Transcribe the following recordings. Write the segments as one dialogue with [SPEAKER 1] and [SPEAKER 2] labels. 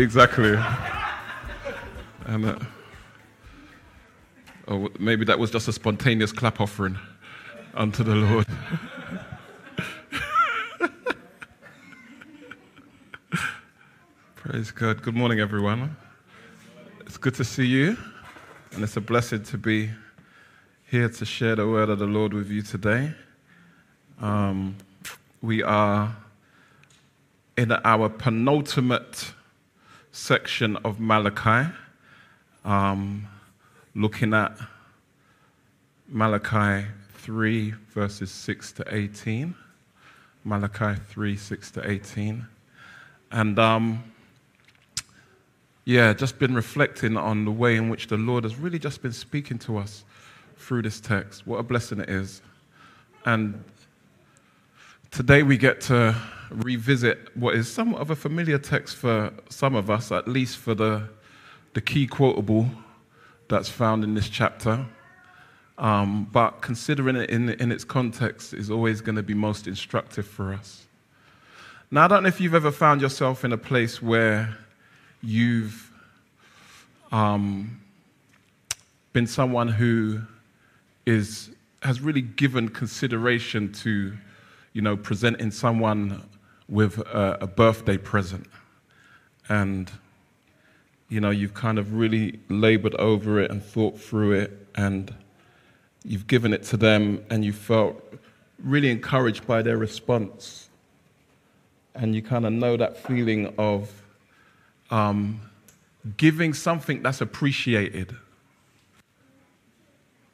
[SPEAKER 1] Exactly. And, uh, or maybe that was just a spontaneous clap offering unto the Lord. Praise God. Good morning, everyone. It's good to see you, and it's a blessing to be here to share the word of the Lord with you today. Um, we are in our penultimate section of Malachi, um, looking at Malachi 3, verses 6 to 18. Malachi 3, 6 to 18. And um, yeah, just been reflecting on the way in which the Lord has really just been speaking to us through this text. What a blessing it is. And today we get to revisit what is somewhat of a familiar text for some of us, at least for the, the key quotable that's found in this chapter. Um, but considering it in, in its context is always going to be most instructive for us. Now, I don't know if you've ever found yourself in a place where you've um, been someone who is, has really given consideration to, you know, presenting someone with a, a birthday present. And, you know, you've kind of really labored over it and thought through it, and you've given it to them, and you felt really encouraged by their response. And you kind of know that feeling of um, giving something that's appreciated.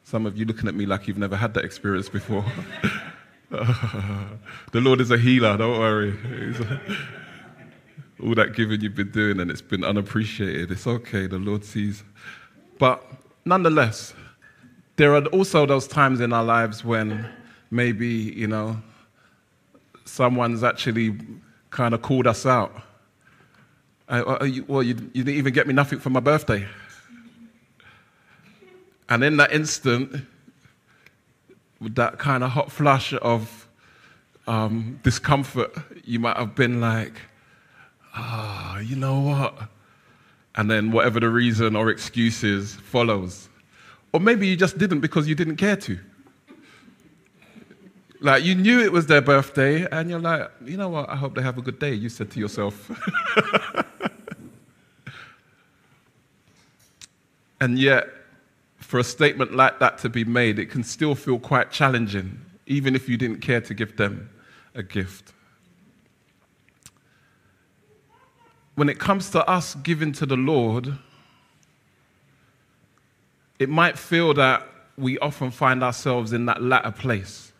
[SPEAKER 1] Some of you looking at me like you've never had that experience before. the Lord is a healer, don't worry. all that giving you've been doing and it's been unappreciated. It's okay, the Lord sees. But nonetheless, there are also those times in our lives when maybe, you know, someone's actually kind of called us out uh, you, well, you, you didn't even get me nothing for my birthday. And in that instant, with that kind of hot flush of um, discomfort, you might have been like, ah, oh, you know what? And then whatever the reason or excuse is follows. Or maybe you just didn't because you didn't care to. Like you knew it was their birthday, and you're like, you know what? I hope they have a good day. You said to yourself. And yet, for a statement like that to be made, it can still feel quite challenging, even if you didn't care to give them a gift. When it comes to us giving to the Lord, it might feel that we often find ourselves in that latter place,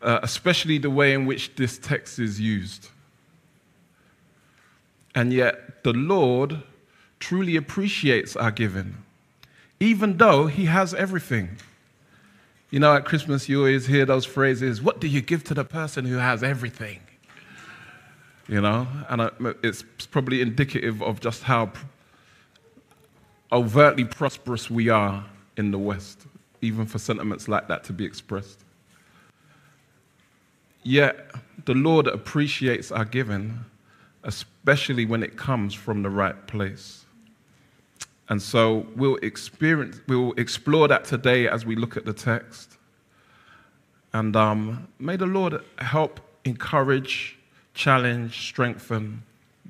[SPEAKER 1] uh, especially the way in which this text is used. And yet, the Lord truly appreciates our giving, even though he has everything. You know, at Christmas, you always hear those phrases What do you give to the person who has everything? You know, and uh, it's probably indicative of just how overtly prosperous we are in the West, even for sentiments like that to be expressed. Yet, the Lord appreciates our giving, especially when it comes from the right place. And so we'll experience, we'll explore that today as we look at the text. And um, may the Lord help encourage, challenge, strengthen,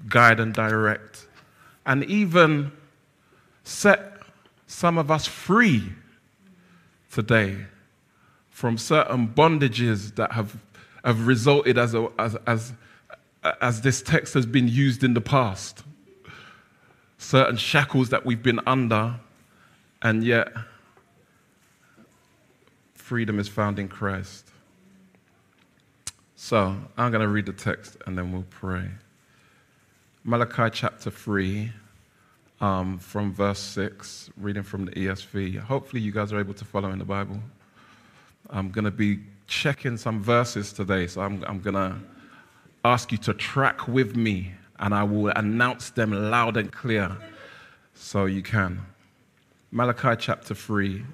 [SPEAKER 1] guide, and direct, and even set some of us free today from certain bondages that have, have resulted as, a, as, as, as this text has been used in the past certain shackles that we've been under, and yet freedom is found in Christ. So I'm going to read the text and then we'll pray. Malachi chapter 3, um, from verse 6, reading from the ESV. Hopefully, you guys are able to follow in the Bible. I'm going to be checking some verses today, so I'm, I'm going to ask you to track with me and I will announce them loud and clear so you can. Malachi chapter 3,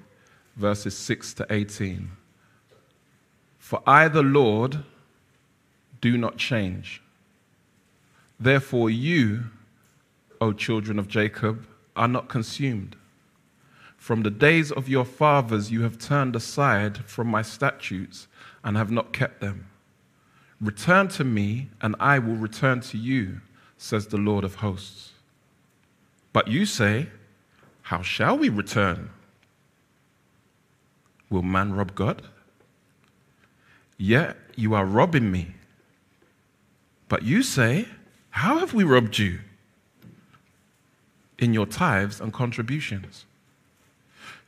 [SPEAKER 1] verses 6 to 18. For I, the Lord, do not change. Therefore, you, O children of Jacob, are not consumed. From the days of your fathers, you have turned aside from my statutes and have not kept them. Return to me, and I will return to you, says the Lord of hosts. But you say, How shall we return? Will man rob God? Yet you are robbing me. But you say, How have we robbed you? In your tithes and contributions.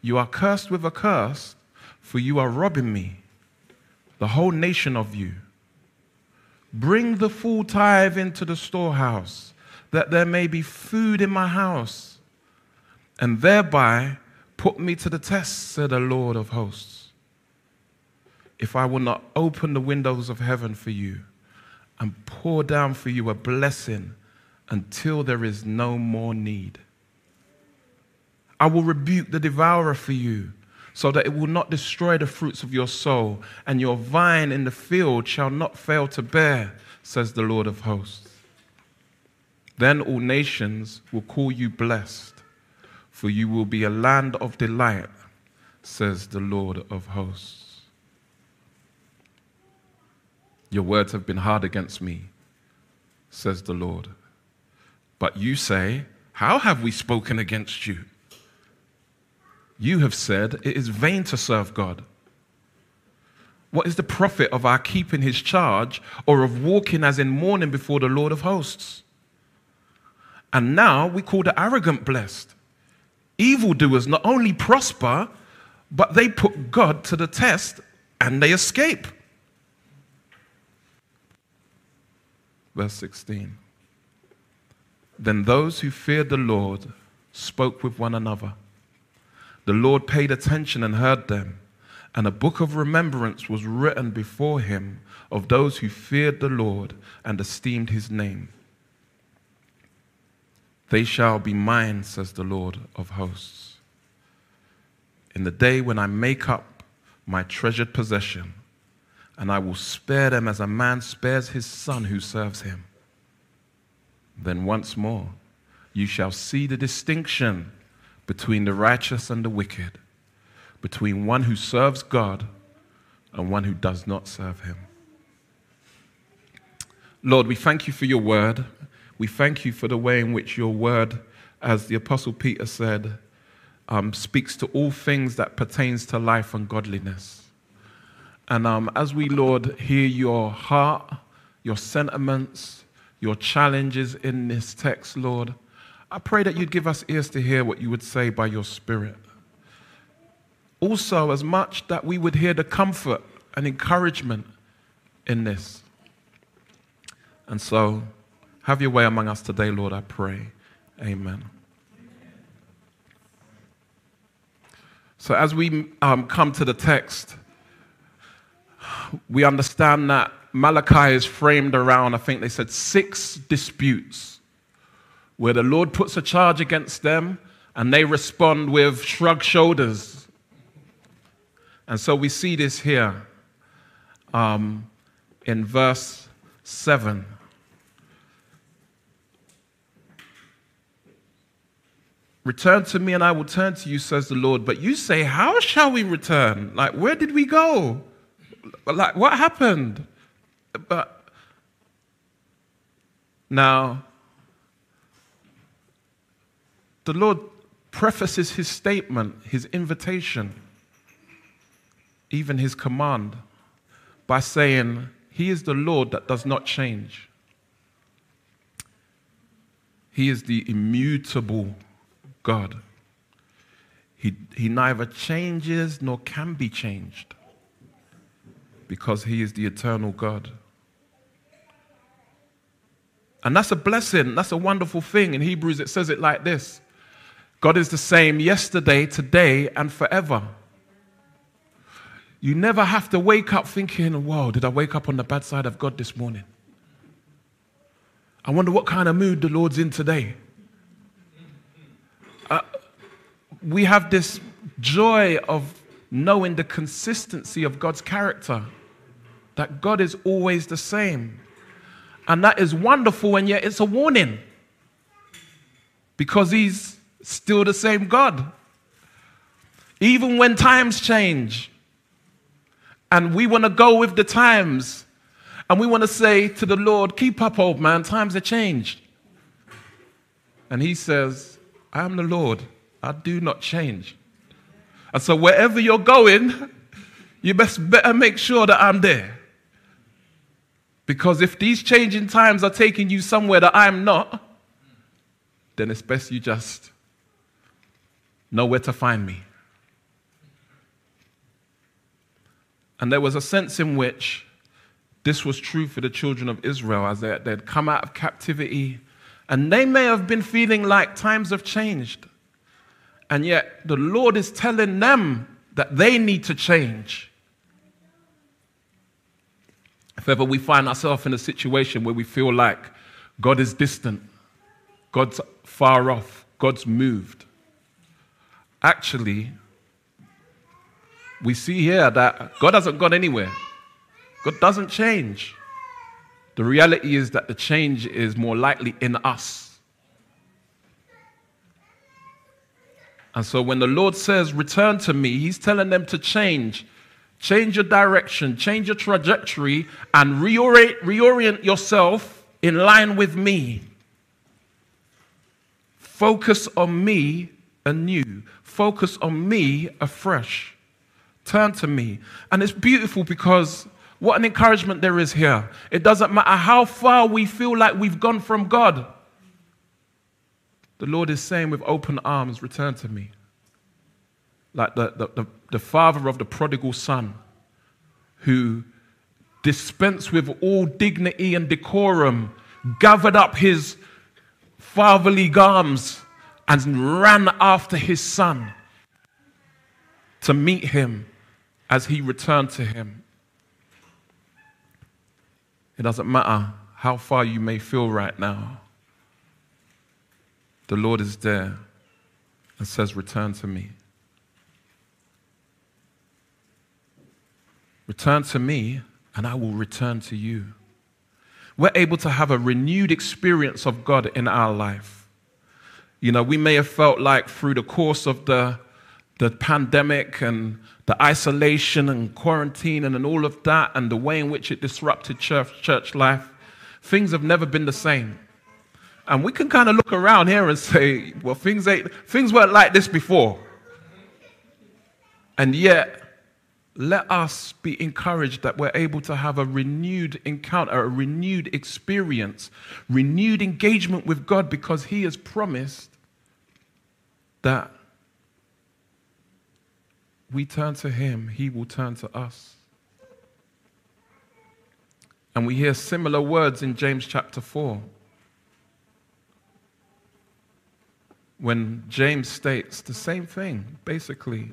[SPEAKER 1] You are cursed with a curse, for you are robbing me, the whole nation of you. Bring the full tithe into the storehouse, that there may be food in my house, and thereby put me to the test, said the Lord of hosts. If I will not open the windows of heaven for you and pour down for you a blessing until there is no more need. I will rebuke the devourer for you, so that it will not destroy the fruits of your soul, and your vine in the field shall not fail to bear, says the Lord of hosts. Then all nations will call you blessed, for you will be a land of delight, says the Lord of hosts. Your words have been hard against me, says the Lord. But you say, How have we spoken against you? You have said it is vain to serve God. What is the profit of our keeping his charge or of walking as in mourning before the Lord of hosts? And now we call the arrogant blessed. Evildoers not only prosper, but they put God to the test and they escape. Verse 16. Then those who feared the Lord spoke with one another the Lord paid attention and heard them, and a book of remembrance was written before him of those who feared the Lord and esteemed his name. They shall be mine, says the Lord of hosts. In the day when I make up my treasured possession, and I will spare them as a man spares his son who serves him. Then once more you shall see the distinction between the righteous and the wicked, between one who serves God and one who does not serve him. Lord, we thank you for your word. We thank you for the way in which your word, as the Apostle Peter said, um, speaks to all things that pertains to life and godliness. And um, as we, Lord, hear your heart, your sentiments, your challenges in this text, Lord, I pray that you'd give us ears to hear what you would say by your Spirit. Also, as much that we would hear the comfort and encouragement in this. And so, have your way among us today, Lord, I pray. Amen. So, as we um, come to the text, we understand that Malachi is framed around, I think they said, six disputes where the Lord puts a charge against them and they respond with shrug shoulders. And so we see this here um, in verse 7. Return to me and I will turn to you, says the Lord. But you say, How shall we return? Like, where did we go? Like, what happened? But now, the Lord prefaces his statement, his invitation, even his command, by saying, He is the Lord that does not change. He is the immutable God. He, he neither changes nor can be changed because he is the eternal God. And that's a blessing. That's a wonderful thing. In Hebrews, it says it like this God is the same yesterday, today, and forever. You never have to wake up thinking, whoa, did I wake up on the bad side of God this morning? I wonder what kind of mood the Lord's in today. Uh, we have this joy of knowing the consistency of God's character, that God is always the same. And that is wonderful, and yet it's a warning because He's still the same God. Even when times change and we want to go with the times and we want to say to the Lord, Keep up, old man, times have changed. And He says, I am the Lord, I do not change. And so wherever you're going, you best better make sure that I'm there. Because if these changing times are taking you somewhere that I'm not, then it's best you just know where to find me. And there was a sense in which this was true for the children of Israel as they, they'd come out of captivity. And they may have been feeling like times have changed. And yet the Lord is telling them that they need to change. If ever we find ourselves in a situation where we feel like God is distant, God's far off, God's moved, actually, we see here that God hasn't gone anywhere. God doesn't change. The reality is that the change is more likely in us. And so when the Lord says, Return to me, He's telling them to change change your direction, change your trajectory, and reorient, reorient yourself in line with me. Focus on me anew, focus on me afresh. Turn to me. And it's beautiful because what an encouragement there is here. It doesn't matter how far we feel like we've gone from God. The Lord is saying with open arms, Return to me like the, the, the, the father of the prodigal son, who dispensed with all dignity and decorum, gathered up his fatherly arms, and ran after his son to meet him as he returned to him. It doesn't matter how far you may feel right now, the Lord is there and says, Return to me. Return to me, and I will return to you. We're able to have a renewed experience of God in our life. You know, we may have felt like through the course of the, the pandemic and the isolation and quarantine and, and all of that, and the way in which it disrupted church, church life, things have never been the same. And we can kind of look around here and say, well, things, ain't, things weren't like this before. And yet, let us be encouraged that we're able to have a renewed encounter, a renewed experience, renewed engagement with God because He has promised that we turn to Him, He will turn to us. And we hear similar words in James chapter 4. When James states the same thing, basically.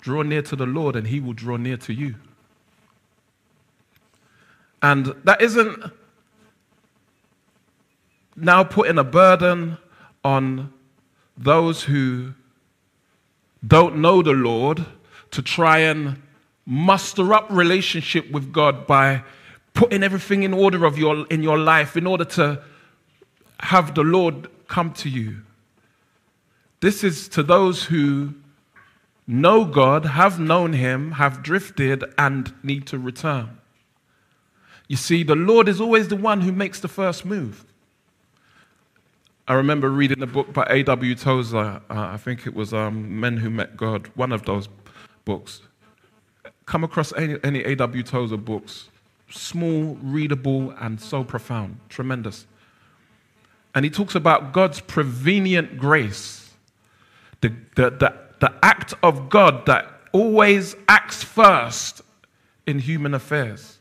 [SPEAKER 1] Draw near to the Lord, and he will draw near to you. And that isn't now putting a burden on those who don't know the Lord to try and muster up relationship with God by putting everything in order of your in your life in order to have the Lord come to you. This is to those who know God, have known Him, have drifted, and need to return. You see, the Lord is always the one who makes the first move. I remember reading a book by A.W. Tozer. Uh, I think it was um, Men Who Met God, one of those books. Come across any, any A.W. Tozer books. Small, readable, and so profound. Tremendous. And he talks about God's prevenient grace. The, the, the the act of God that always acts first in human affairs.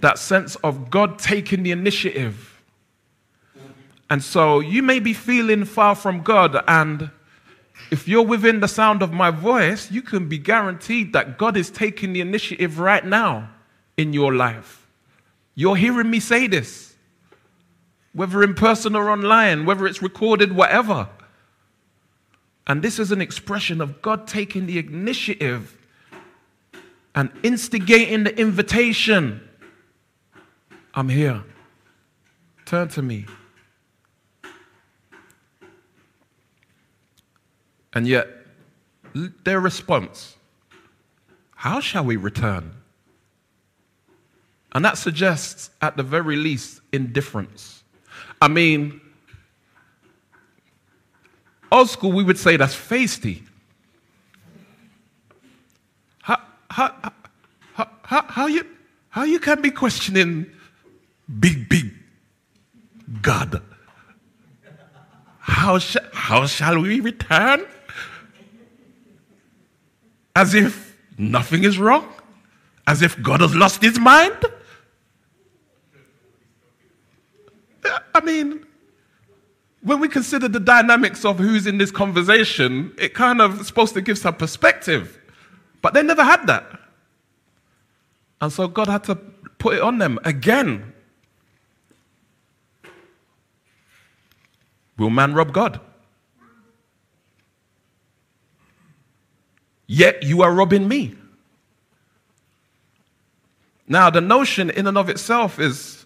[SPEAKER 1] That sense of God taking the initiative. And so you may be feeling far from God, and if you're within the sound of my voice, you can be guaranteed that God is taking the initiative right now in your life. You're hearing me say this, whether in person or online, whether it's recorded, whatever. And this is an expression of God taking the initiative and instigating the invitation I'm here. Turn to me. And yet, their response, How shall we return? And that suggests, at the very least, indifference. I mean, old school, we would say that's feisty. How, how, how, how, how, you, how you can be questioning big, big God? How, sh- how shall we return? As if nothing is wrong? As if God has lost his mind? I mean, when we consider the dynamics of who's in this conversation, it kind of supposed to give some perspective. But they never had that. And so God had to put it on them again. Will man rob God? Yet you are robbing me. Now, the notion in and of itself is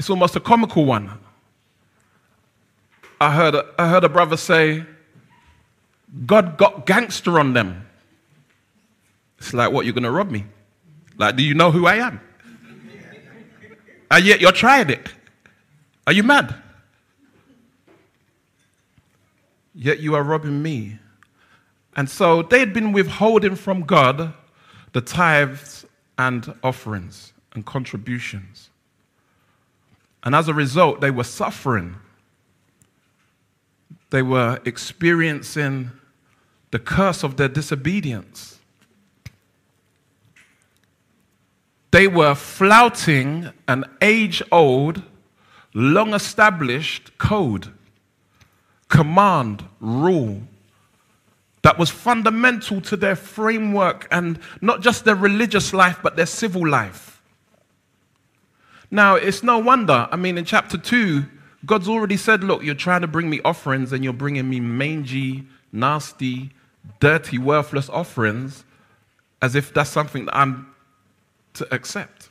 [SPEAKER 1] it's almost a comical one. I heard, I heard a brother say, God got gangster on them. It's like, what, you're going to rob me? Like, do you know who I am? and yet you're trying it. Are you mad? Yet you are robbing me. And so they had been withholding from God the tithes and offerings and contributions. And as a result, they were suffering. They were experiencing the curse of their disobedience. They were flouting an age old, long established code, command, rule that was fundamental to their framework and not just their religious life, but their civil life. Now, it's no wonder. I mean, in chapter 2, God's already said, Look, you're trying to bring me offerings and you're bringing me mangy, nasty, dirty, worthless offerings as if that's something that I'm to accept.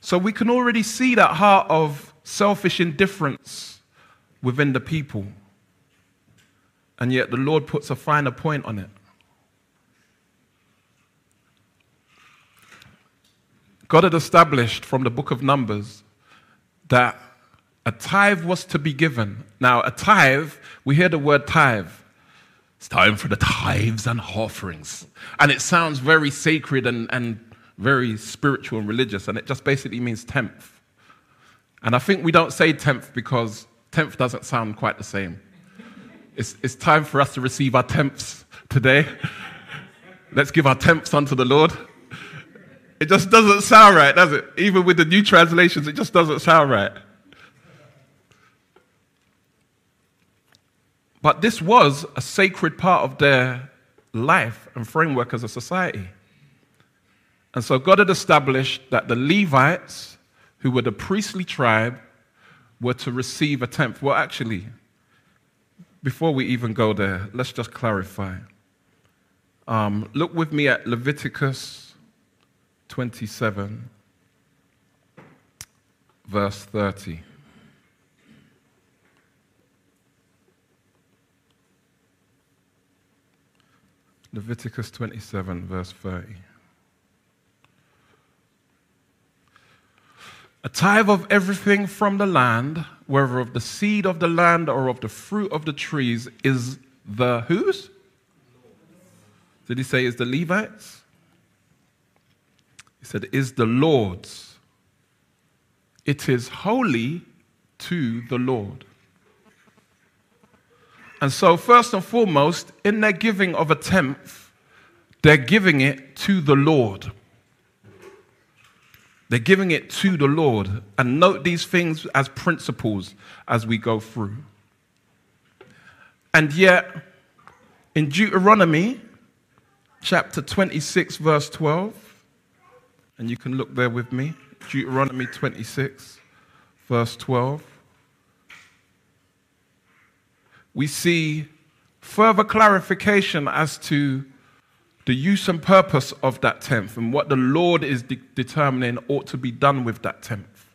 [SPEAKER 1] So we can already see that heart of selfish indifference within the people. And yet the Lord puts a finer point on it. God had established from the book of Numbers that a tithe was to be given. Now, a tithe, we hear the word tithe. It's time for the tithes and offerings. And it sounds very sacred and, and very spiritual and religious, and it just basically means tenth. And I think we don't say tenth because tenth doesn't sound quite the same. It's, it's time for us to receive our tenths today. Let's give our tenths unto the Lord. It just doesn't sound right, does it? Even with the new translations, it just doesn't sound right. But this was a sacred part of their life and framework as a society. And so God had established that the Levites, who were the priestly tribe, were to receive a tenth. Well, actually, before we even go there, let's just clarify. Um, look with me at Leviticus 27, verse 30. Leviticus 27, verse 30. A tithe of everything from the land, whether of the seed of the land or of the fruit of the trees, is the whose? Did he say is the Levites? Said, is the Lord's. It is holy to the Lord. And so, first and foremost, in their giving of a tenth, they're giving it to the Lord. They're giving it to the Lord. And note these things as principles as we go through. And yet, in Deuteronomy chapter 26, verse 12, and you can look there with me Deuteronomy 26, verse 12. We see further clarification as to the use and purpose of that tenth and what the Lord is de- determining ought to be done with that tenth.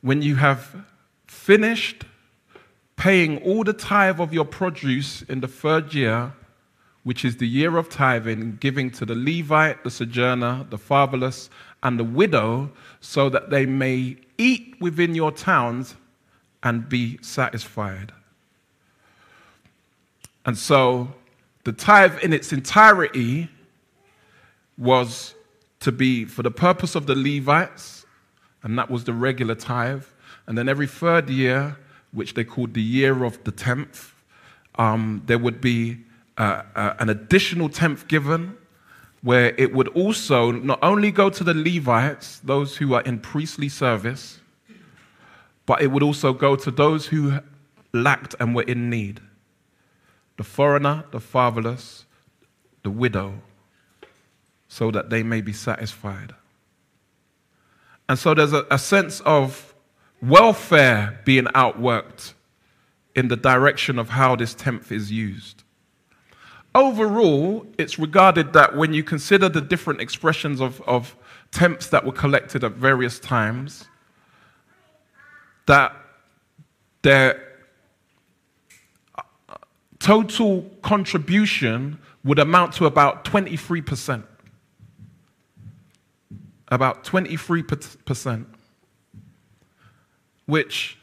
[SPEAKER 1] When you have finished paying all the tithe of your produce in the third year, which is the year of tithing, giving to the Levite, the sojourner, the fatherless, and the widow, so that they may eat within your towns and be satisfied. And so the tithe in its entirety was to be for the purpose of the Levites, and that was the regular tithe. And then every third year, which they called the year of the tenth, um, there would be uh, uh, an additional tenth given, where it would also not only go to the Levites, those who are in priestly service, but it would also go to those who lacked and were in need the foreigner, the fatherless, the widow, so that they may be satisfied. And so there's a, a sense of welfare being outworked in the direction of how this tenth is used. Overall, it's regarded that when you consider the different expressions of, of tenths that were collected at various times, that their total contribution would amount to about 23%. About 23% which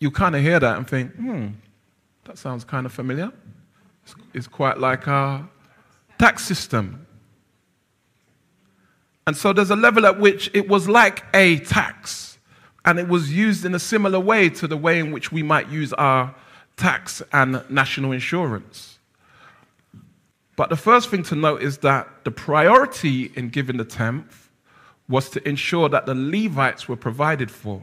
[SPEAKER 1] you kind of hear that and think, hmm, that sounds kind of familiar. It's, quite like our tax system. And so there's a level at which it was like a tax, and it was used in a similar way to the way in which we might use our tax and national insurance. But the first thing to note is that the priority in giving the tenth was to ensure that the Levites were provided for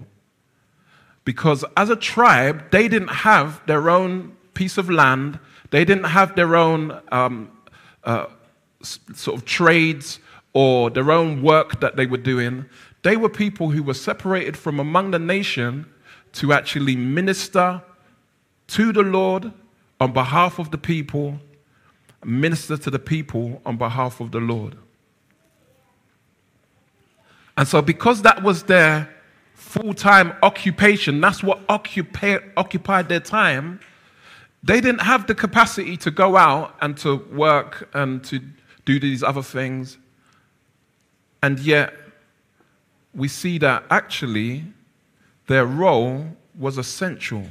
[SPEAKER 1] because as a tribe, they didn't have their own piece of land, they didn't have their own um, uh, sort of trades or their own work that they were doing. They were people who were separated from among the nation to actually minister to the Lord on behalf of the people, minister to the people on behalf of the Lord. And so, because that was their full time occupation, that's what occupied their time, they didn't have the capacity to go out and to work and to do these other things. And yet, we see that actually their role was essential.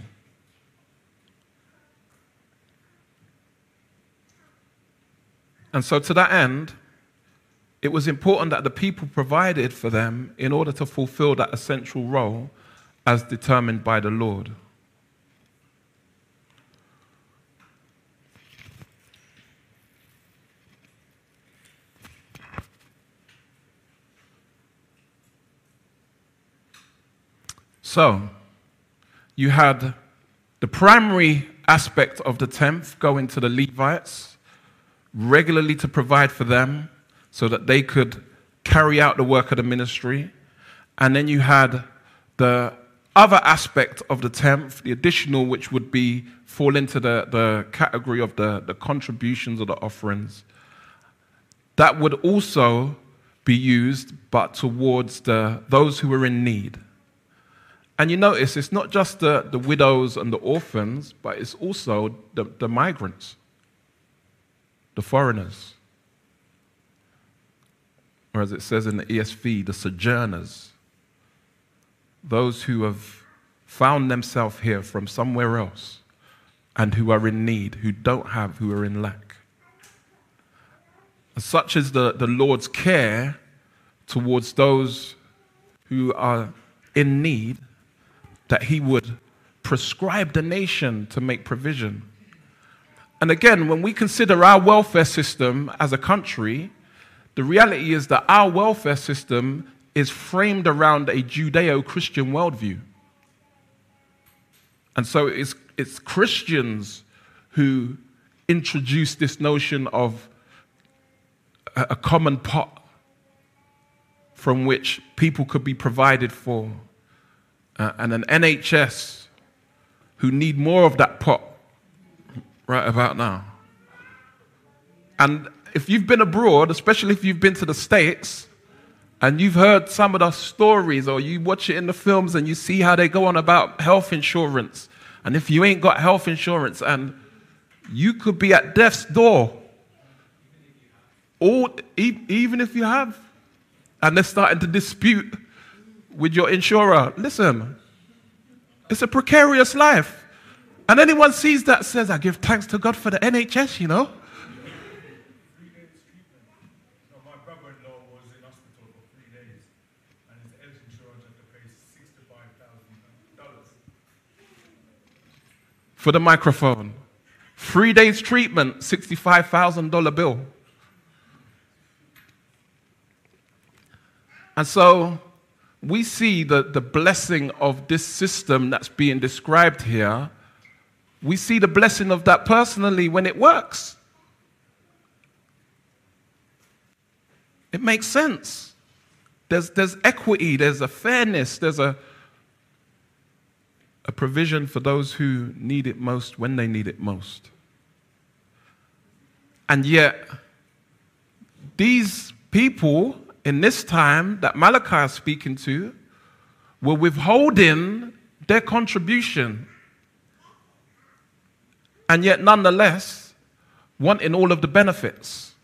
[SPEAKER 1] And so, to that end, it was important that the people provided for them in order to fulfill that essential role as determined by the Lord. So, you had the primary aspect of the tenth going to the Levites, regularly to provide for them so that they could carry out the work of the ministry. And then you had the other aspect of the tenth, the additional, which would be fall into the, the category of the, the contributions or the offerings. That would also be used, but towards the, those who were in need. And you notice it's not just the, the widows and the orphans, but it's also the, the migrants, the foreigners. Or as it says in the ESV, the sojourners, those who have found themselves here from somewhere else and who are in need, who don't have, who are in lack. Such is the, the Lord's care towards those who are in need that He would prescribe the nation to make provision. And again, when we consider our welfare system as a country, the reality is that our welfare system is framed around a Judeo Christian worldview. And so it's, it's Christians who introduced this notion of a, a common pot from which people could be provided for, uh, and an NHS who need more of that pot right about now. And if you've been abroad, especially if you've been to the States, and you've heard some of the stories, or you watch it in the films and you see how they go on about health insurance. And if you ain't got health insurance, and you could be at death's door, or even if you have, and they're starting to dispute with your insurer. Listen, it's a precarious life. And anyone sees that says, I give thanks to God for the NHS, you know. For the microphone. Three days treatment, $65,000 bill. And so we see the, the blessing of this system that's being described here. We see the blessing of that personally when it works. It makes sense. There's, there's equity, there's a fairness, there's a, a provision for those who need it most when they need it most. And yet, these people in this time that Malachi is speaking to were withholding their contribution and yet nonetheless wanting all of the benefits.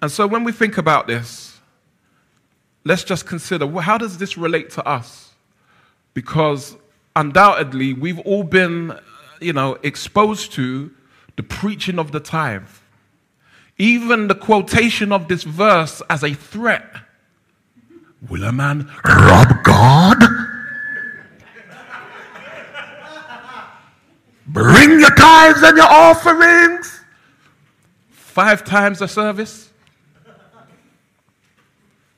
[SPEAKER 1] And so when we think about this, let's just consider how does this relate to us? Because undoubtedly we've all been, you know, exposed to the preaching of the tithe even the quotation of this verse as a threat. Will a man rob God? Bring your tithes and your offerings. Five times a service.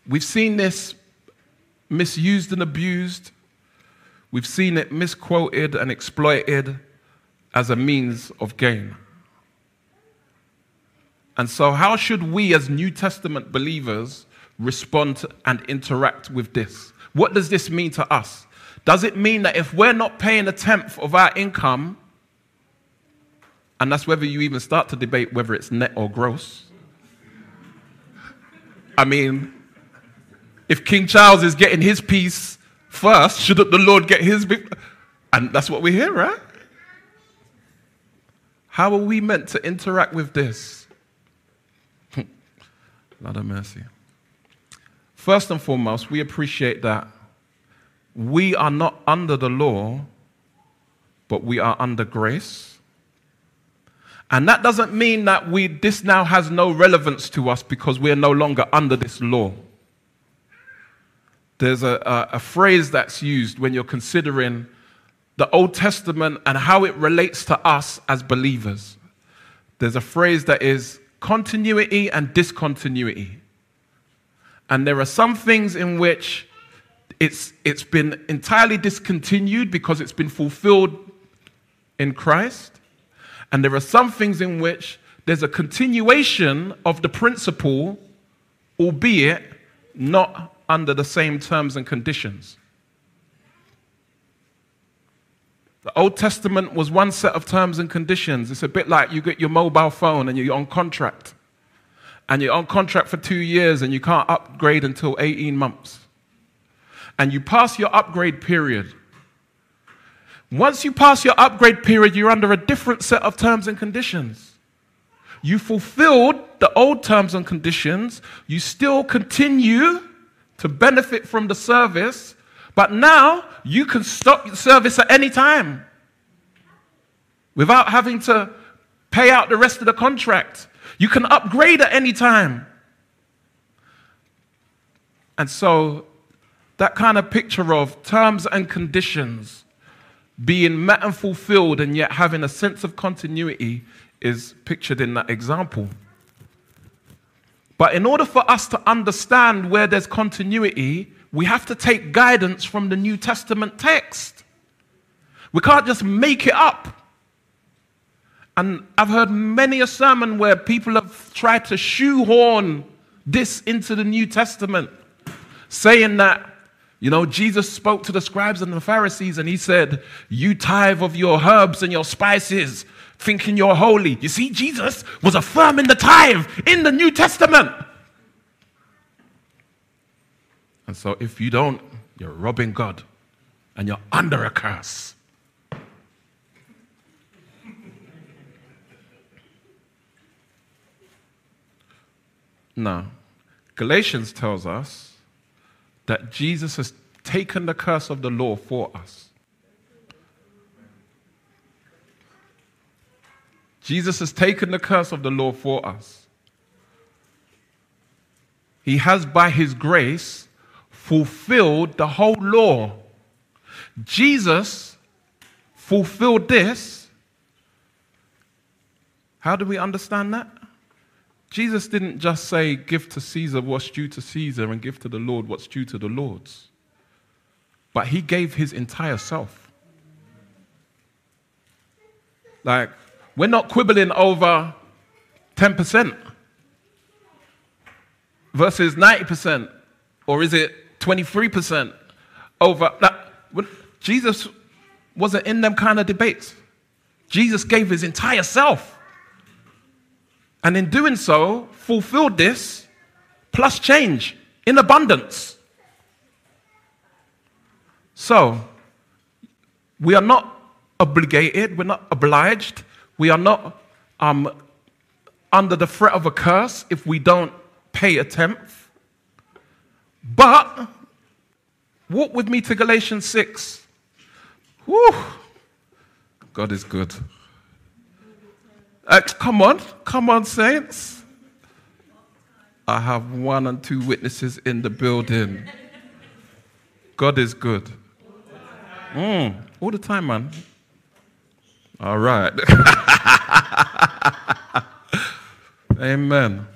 [SPEAKER 1] We've seen this misused and abused. We've seen it misquoted and exploited as a means of gain. And so, how should we as New Testament believers respond and interact with this? What does this mean to us? Does it mean that if we're not paying a tenth of our income, and that's whether you even start to debate whether it's net or gross? I mean, if King Charles is getting his piece first, shouldn't the Lord get his? And that's what we hear, right? How are we meant to interact with this? Lord of mercy. First and foremost, we appreciate that we are not under the law, but we are under grace. And that doesn't mean that we, this now has no relevance to us because we are no longer under this law. There's a, a, a phrase that's used when you're considering the Old Testament and how it relates to us as believers. There's a phrase that is continuity and discontinuity. And there are some things in which it's, it's been entirely discontinued because it's been fulfilled in Christ. And there are some things in which there's a continuation of the principle, albeit not under the same terms and conditions. The Old Testament was one set of terms and conditions. It's a bit like you get your mobile phone and you're on contract. And you're on contract for two years and you can't upgrade until 18 months. And you pass your upgrade period. Once you pass your upgrade period, you're under a different set of terms and conditions. You fulfilled the old terms and conditions, you still continue to benefit from the service, but now you can stop service at any time without having to pay out the rest of the contract. You can upgrade at any time. And so, that kind of picture of terms and conditions being met and fulfilled and yet having a sense of continuity is pictured in that example. But in order for us to understand where there's continuity, we have to take guidance from the New Testament text. We can't just make it up. And I've heard many a sermon where people have tried to shoehorn this into the New Testament, saying that, you know, Jesus spoke to the scribes and the Pharisees and he said, You tithe of your herbs and your spices, thinking you're holy. You see, Jesus was affirming the tithe in the New Testament. And so if you don't, you're robbing God and you're under a curse. Now, Galatians tells us that Jesus has taken the curse of the law for us. Jesus has taken the curse of the law for us. He has, by his grace, fulfilled the whole law. Jesus fulfilled this. How do we understand that? Jesus didn't just say, Give to Caesar what's due to Caesar and give to the Lord what's due to the Lord's. But he gave his entire self. Like, we're not quibbling over 10% versus 90%, or is it 23% over. That, Jesus wasn't in them kind of debates. Jesus gave his entire self. And in doing so, fulfilled this plus change in abundance. So, we are not obligated, we're not obliged we are not um, under the threat of a curse if we don't pay a tenth. But walk with me to Galatians 6. Whew. God is good. Uh, come on, come on, saints. I have one and two witnesses in the building. God is good. Mm, all the time, man. All right. Amen.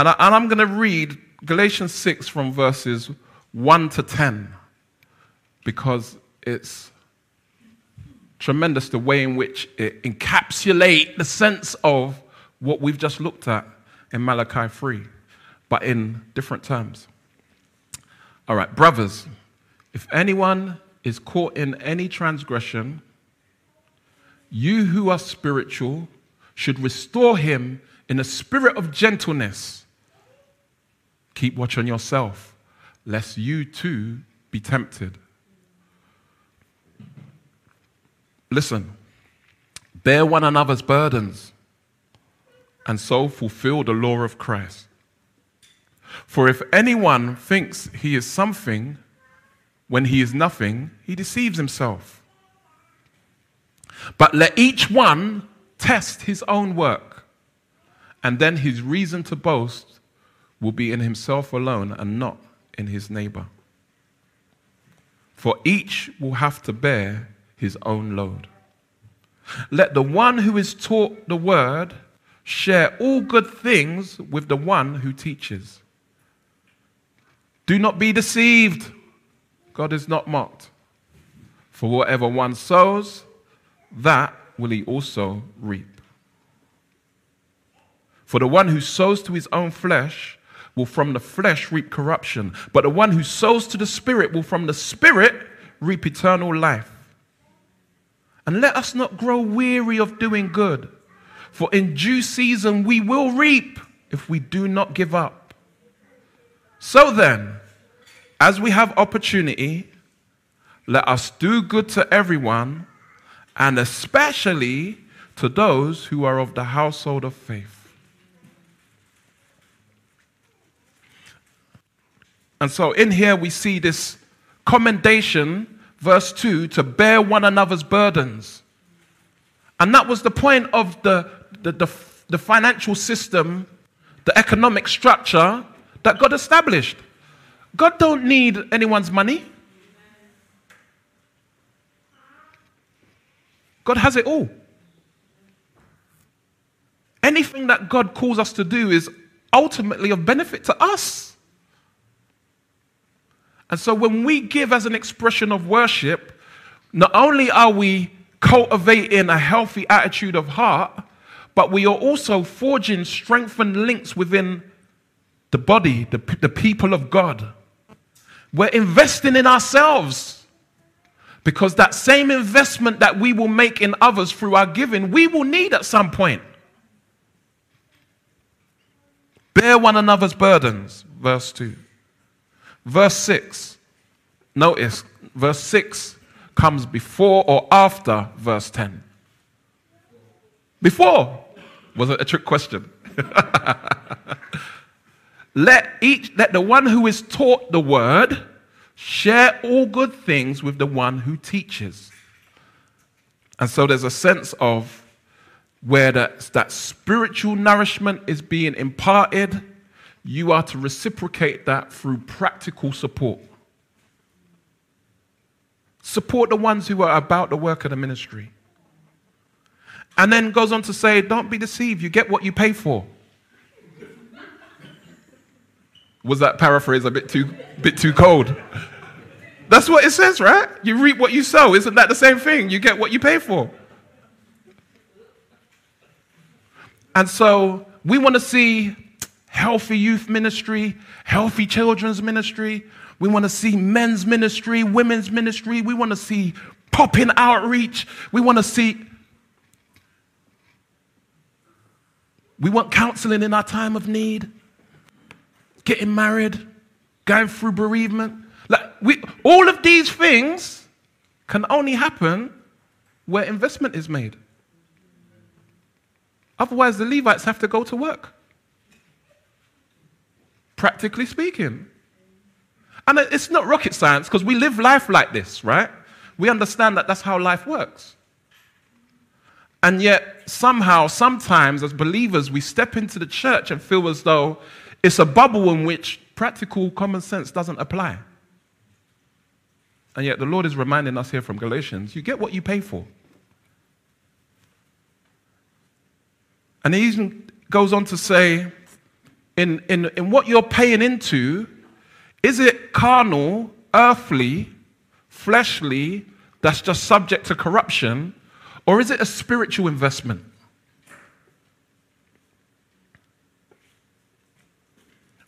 [SPEAKER 1] And, I, am going to read Galatians 6 from verses 1 to 10 because it's tremendous the way in which it encapsulates the sense of what we've just looked at in Malachi 3, but in different terms. All right, brothers, if anyone is caught in any transgression, you who are spiritual should restore him in a spirit of gentleness. Keep watch on yourself, lest you too be tempted. Listen, bear one another's burdens, and so fulfill the law of Christ. For if anyone thinks he is something when he is nothing, he deceives himself. But let each one test his own work, and then his reason to boast will be in himself alone and not in his neighbor. For each will have to bear his own load. Let the one who is taught the word share all good things with the one who teaches. Do not be deceived. God is not mocked. For whatever one sows, that will he also reap. For the one who sows to his own flesh will from the flesh reap corruption, but the one who sows to the Spirit will from the Spirit reap eternal life. And let us not grow weary of doing good, for in due season we will reap if we do not give up. So then, as we have opportunity, let us do good to everyone and especially to those who are of the household of faith. And so in here we see this commendation, verse 2, to bear one another's burdens. And that was the point of the, the, the, the financial system, the economic structure that God established. God don't need anyone's money. God has it all. Anything that God calls us to do is ultimately of benefit to us. And so when we give as an expression of worship, not only are we cultivating a healthy attitude of heart, but we are also forging strengthened links within the body, the, the people of God. We're investing in ourselves Because that same investment that we will make in others through our giving, we will need at some point. Bear one another's burdens, verse 2. Verse 6, notice, verse 6 comes before or after verse 10. Before. Was it a trick question? let each let the one who is taught the word share all good things with the one who teaches. And so there's a sense of where that, that spiritual nourishment is being imparted, you are to reciprocate that through practical support. Support the ones who are about the work of the ministry. And then goes on to say, don't be deceived, you get what you pay for. Was that paraphrase a bit too, bit too cold? That's what it says, right? You reap what you sow. Isn't that the same thing? You get what you pay for. And so we want to see healthy youth ministry, healthy children's ministry. We want to see men's ministry, women's ministry. We want to see popping outreach. We want to see. We want counseling in our time of need, getting married, going through bereavement. Like we, all of these things can only happen where investment is made. Otherwise, the Levites have to go to work. Practically speaking. And it's not rocket science because we live life like this, right? We understand that that's how life works. And yet, somehow, sometimes as believers, we step into the church and feel as though it's a bubble in which practical common sense doesn't apply. And yet, the Lord is reminding us here from Galatians you get what you pay for. And he even goes on to say, in, in, in what you're paying into, is it carnal, earthly, fleshly, that's just subject to corruption, or is it a spiritual investment?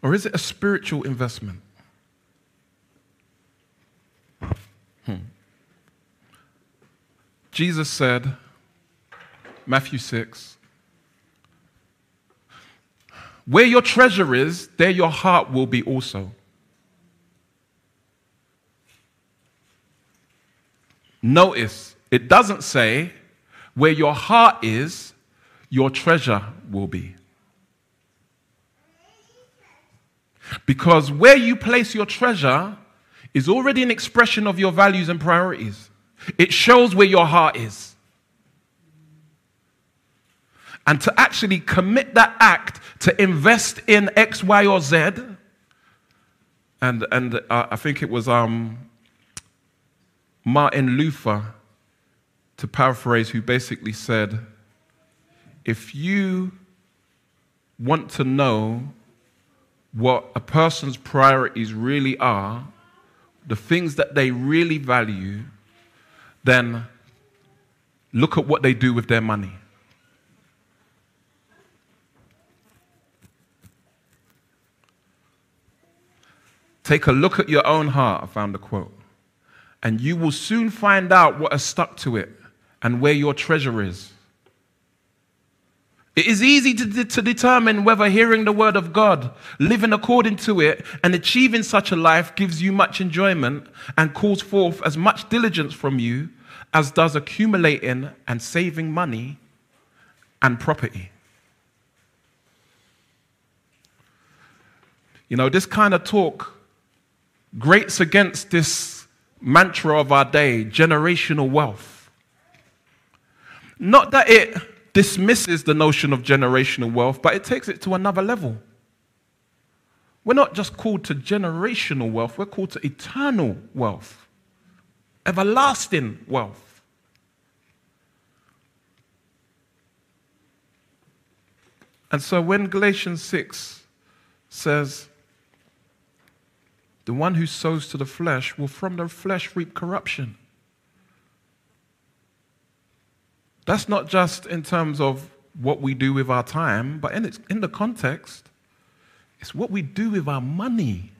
[SPEAKER 1] Or is it a spiritual investment? Hmm. Jesus said, Matthew 6, where your treasure is, there your heart will be also. Notice, it doesn't say, where your heart is, your treasure will be. Because where you place your treasure is already an expression of your values and priorities. It shows where your heart is. And to actually commit that act to invest in X, Y, or Z. And, and uh, I think it was um, Martin Luther, to paraphrase, who basically said, if you want to know what a person's priorities really are, the things that they really value, then look at what they do with their money. Take a look at your own heart, I found a quote, and you will soon find out what has stuck to it and where your treasure is. It is easy to, to determine whether hearing the word of God, living according to it, and achieving such a life gives you much enjoyment and calls forth as much diligence from you as does accumulating and saving money and property. You know, this kind of talk grates against this mantra of our day generational wealth. Not that it dismisses the notion of generational wealth, but it takes it to another level. We're not just called to generational wealth, we're called to eternal wealth, everlasting wealth. And so when Galatians 6 says, the one who sows to the flesh will from the flesh reap corruption. That's not just in terms of what we do with our time, but in, its, in the context, it's what we do with our money.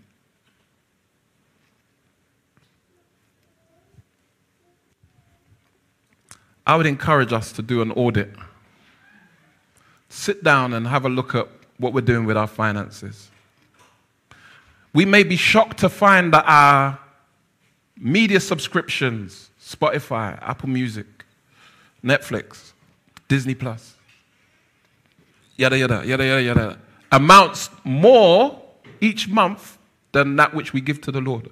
[SPEAKER 1] I would encourage us to do an audit. Sit down and have a look at what we're doing with our finances. We may be shocked to find that our media subscriptions, Spotify, Apple Music, Netflix, Disney Plus, yada, yada, yada, yada, yada, amounts more each month than that which we give to the Lord.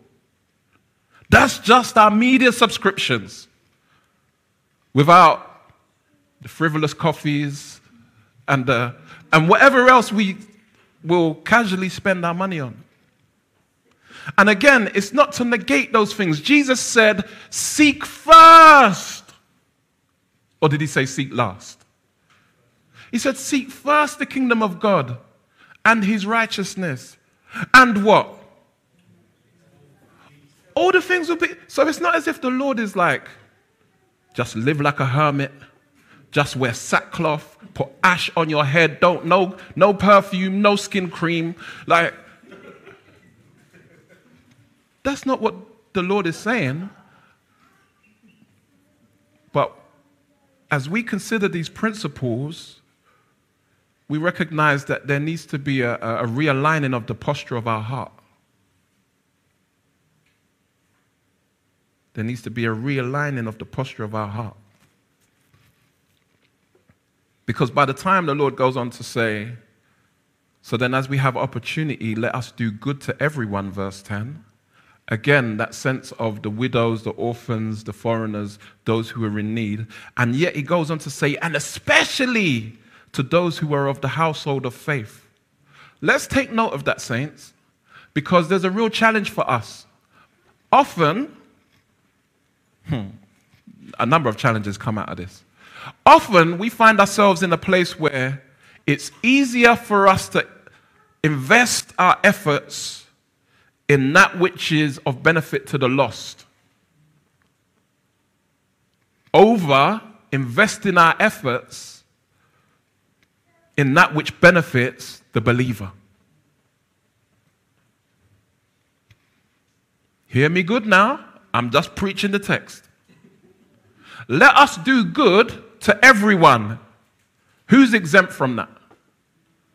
[SPEAKER 1] That's just our media subscriptions without the frivolous coffees and, uh, and whatever else we will casually spend our money on. And again, it's not to negate those things. Jesus said, Seek first. Or did he say, Seek last? He said, Seek first the kingdom of God and his righteousness. And what? All the things will be. So it's not as if the Lord is like, just live like a hermit, just wear sackcloth, put ash on your head, don't no no perfume, no skin cream. Like that's not what the Lord is saying. But as we consider these principles, we recognize that there needs to be a, a realigning of the posture of our heart. There needs to be a realigning of the posture of our heart. Because by the time the Lord goes on to say, so then as we have opportunity, let us do good to everyone, verse 10. Again, that sense of the widows, the orphans, the foreigners, those who are in need. And yet he goes on to say, and especially to those who are of the household of faith. Let's take note of that, saints, because there's a real challenge for us. Often, hmm, a number of challenges come out of this. Often, we find ourselves in a place where it's easier for us to invest our efforts in that which is of benefit to the lost over investing our efforts in that which benefits the believer. Hear me good now. I'm just preaching the text. Let us do good to everyone. Who's exempt from that?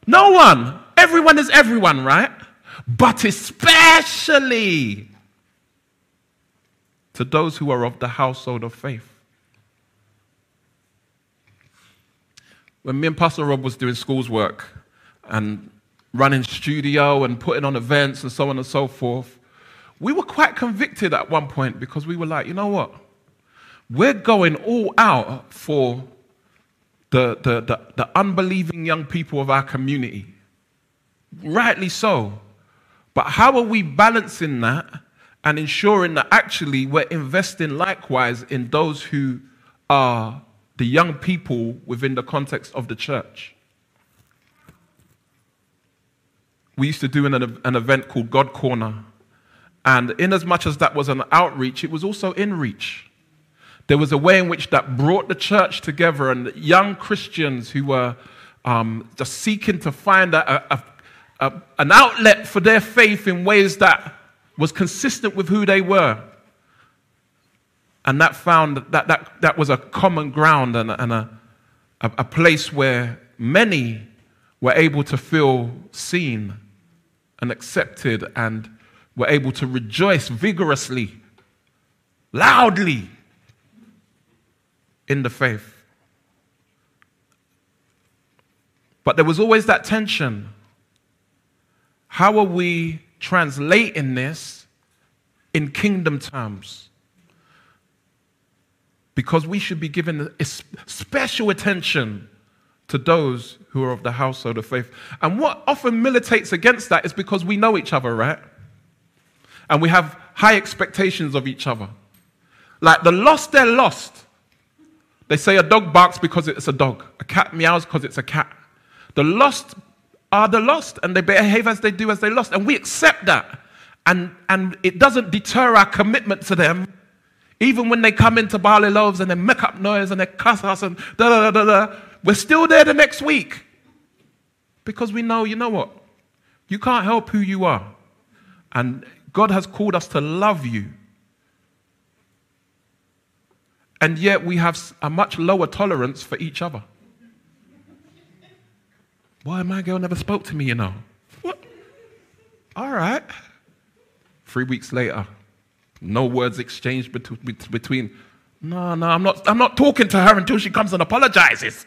[SPEAKER 1] No one. Everyone is everyone, right? But especially to those who are of the household of faith. when me and Pastor Rob was doing schools work and running studio and putting on events and so on and so forth, we were quite convicted at one point because we were like, you know what? We're going all out for the, the, the, the unbelieving young people of our community. Rightly so. But how are we balancing that and ensuring that actually we're investing likewise in those who are the young people within the context of the church. We used to do an, an event called God Corner. And in as much as that was an outreach, it was also in reach. There was a way in which that brought the church together and young Christians who were um, just seeking to find a, a, an outlet for their faith in ways that was consistent with who they were and that found that that, that was a common ground and, and a, a, a place where many were able to feel seen and accepted and were able to rejoice vigorously, loudly in the faith. But there was always that tension. How are we translating this in kingdom terms? because we should be given special attention to those who are of the household of faith. And what often militates against that is because we know each other, right? And we have high expectations of each other. Like the lost, they're lost. They say a dog barks because it's a dog, a cat meows because it's a cat. The lost are the lost, and they behave as they do as they lost. And we accept that. And, and it doesn't deter our commitment to them even when they come into barley loaves and they make up noise and they cuss us and da da da da da, we're still there the next week. Because we know, you know what? You can't help who you are. And God has called us to love you. and yet we have a much lower tolerance for each other. Why my girl never spoke to me, you know? What? All right. Three weeks later, no words exchanged between. No, no, I'm not, I'm not talking to her until she comes and apologizes.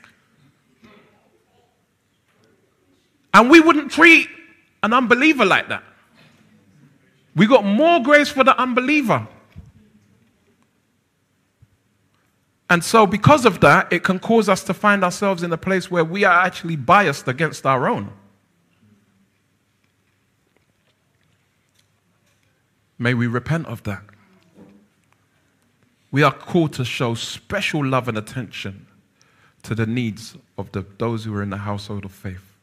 [SPEAKER 1] And we wouldn't treat an unbeliever like that. We got more grace for the unbeliever. And so, because of that, it can cause us to find ourselves in a place where we are actually biased against our own. May we repent of that. We are called to show special love and attention to the needs of the, those who are in the household of faith.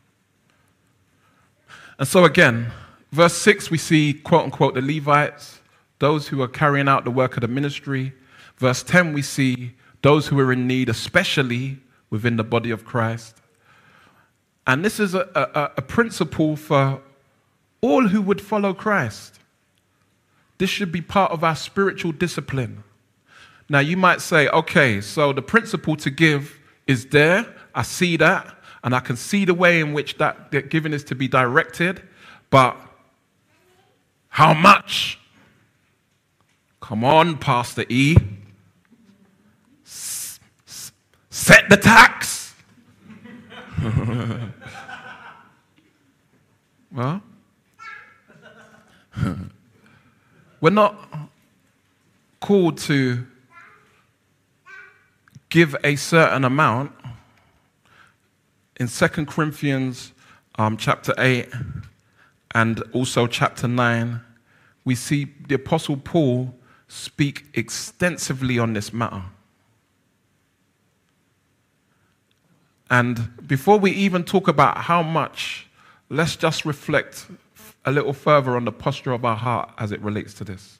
[SPEAKER 1] And so, again, verse 6, we see, quote unquote, the Levites, those who are carrying out the work of the ministry. Verse 10, we see those who are in need, especially within the body of Christ. And this is a, a, a, principle for all who would follow Christ. This should be part of our spiritual discipline. Now, you might say, okay, so the principle to give is there. I see that, and I can see the way in which that, that giving is to be directed, but how much? Come on, Pastor E. set the tax. well, we're not called to give a certain amount. In 2 Corinthians um, chapter 8 and also chapter 9, we see the Apostle Paul speak extensively on this matter. And before we even talk about how much, let's just reflect a little further on the posture of our heart as it relates to this.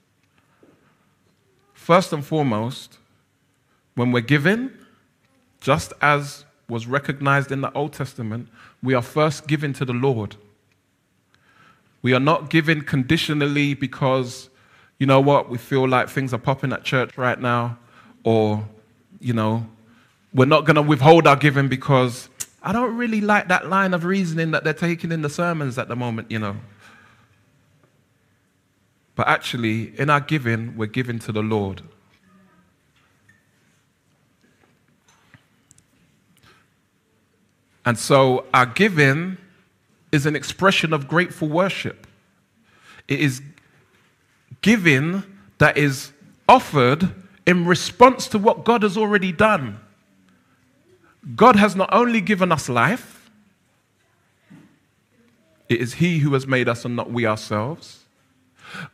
[SPEAKER 1] First and foremost, when we're giving, just as was recognized in the Old Testament, we are first giving to the Lord. We are not giving conditionally because, you know what, we feel like things are popping at church right now, or, you know, we're not going to withhold our giving because I don't really like that line of reasoning that they're taking in the sermons at the moment, you know. But actually, in our giving, we're giving to the Lord. And so our giving is an expression of grateful worship. It is giving that is offered in response to what God has already done. God has not only given us life, it is He who has made us and not we ourselves.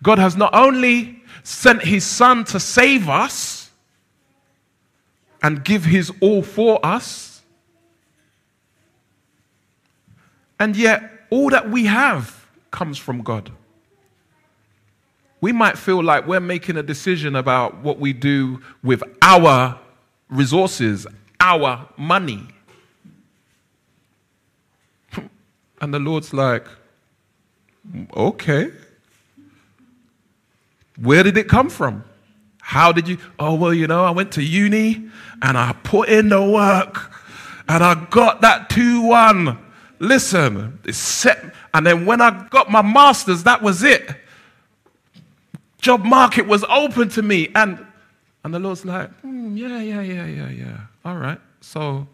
[SPEAKER 1] God has not only sent His Son to save us and give His all for us, and yet all that we have comes from God. We might feel like we're making a decision about what we do with our resources, our money. and the Lord's like, okay. Where did it come from? How did you? Oh, well, you know, I went to uni and I put in the work and I got that 2 1. Listen, it's set. And then when I got my master's, that was it. Job market was open to me. And, and the Lord's like, mm, yeah, yeah, yeah, yeah, yeah. All right. So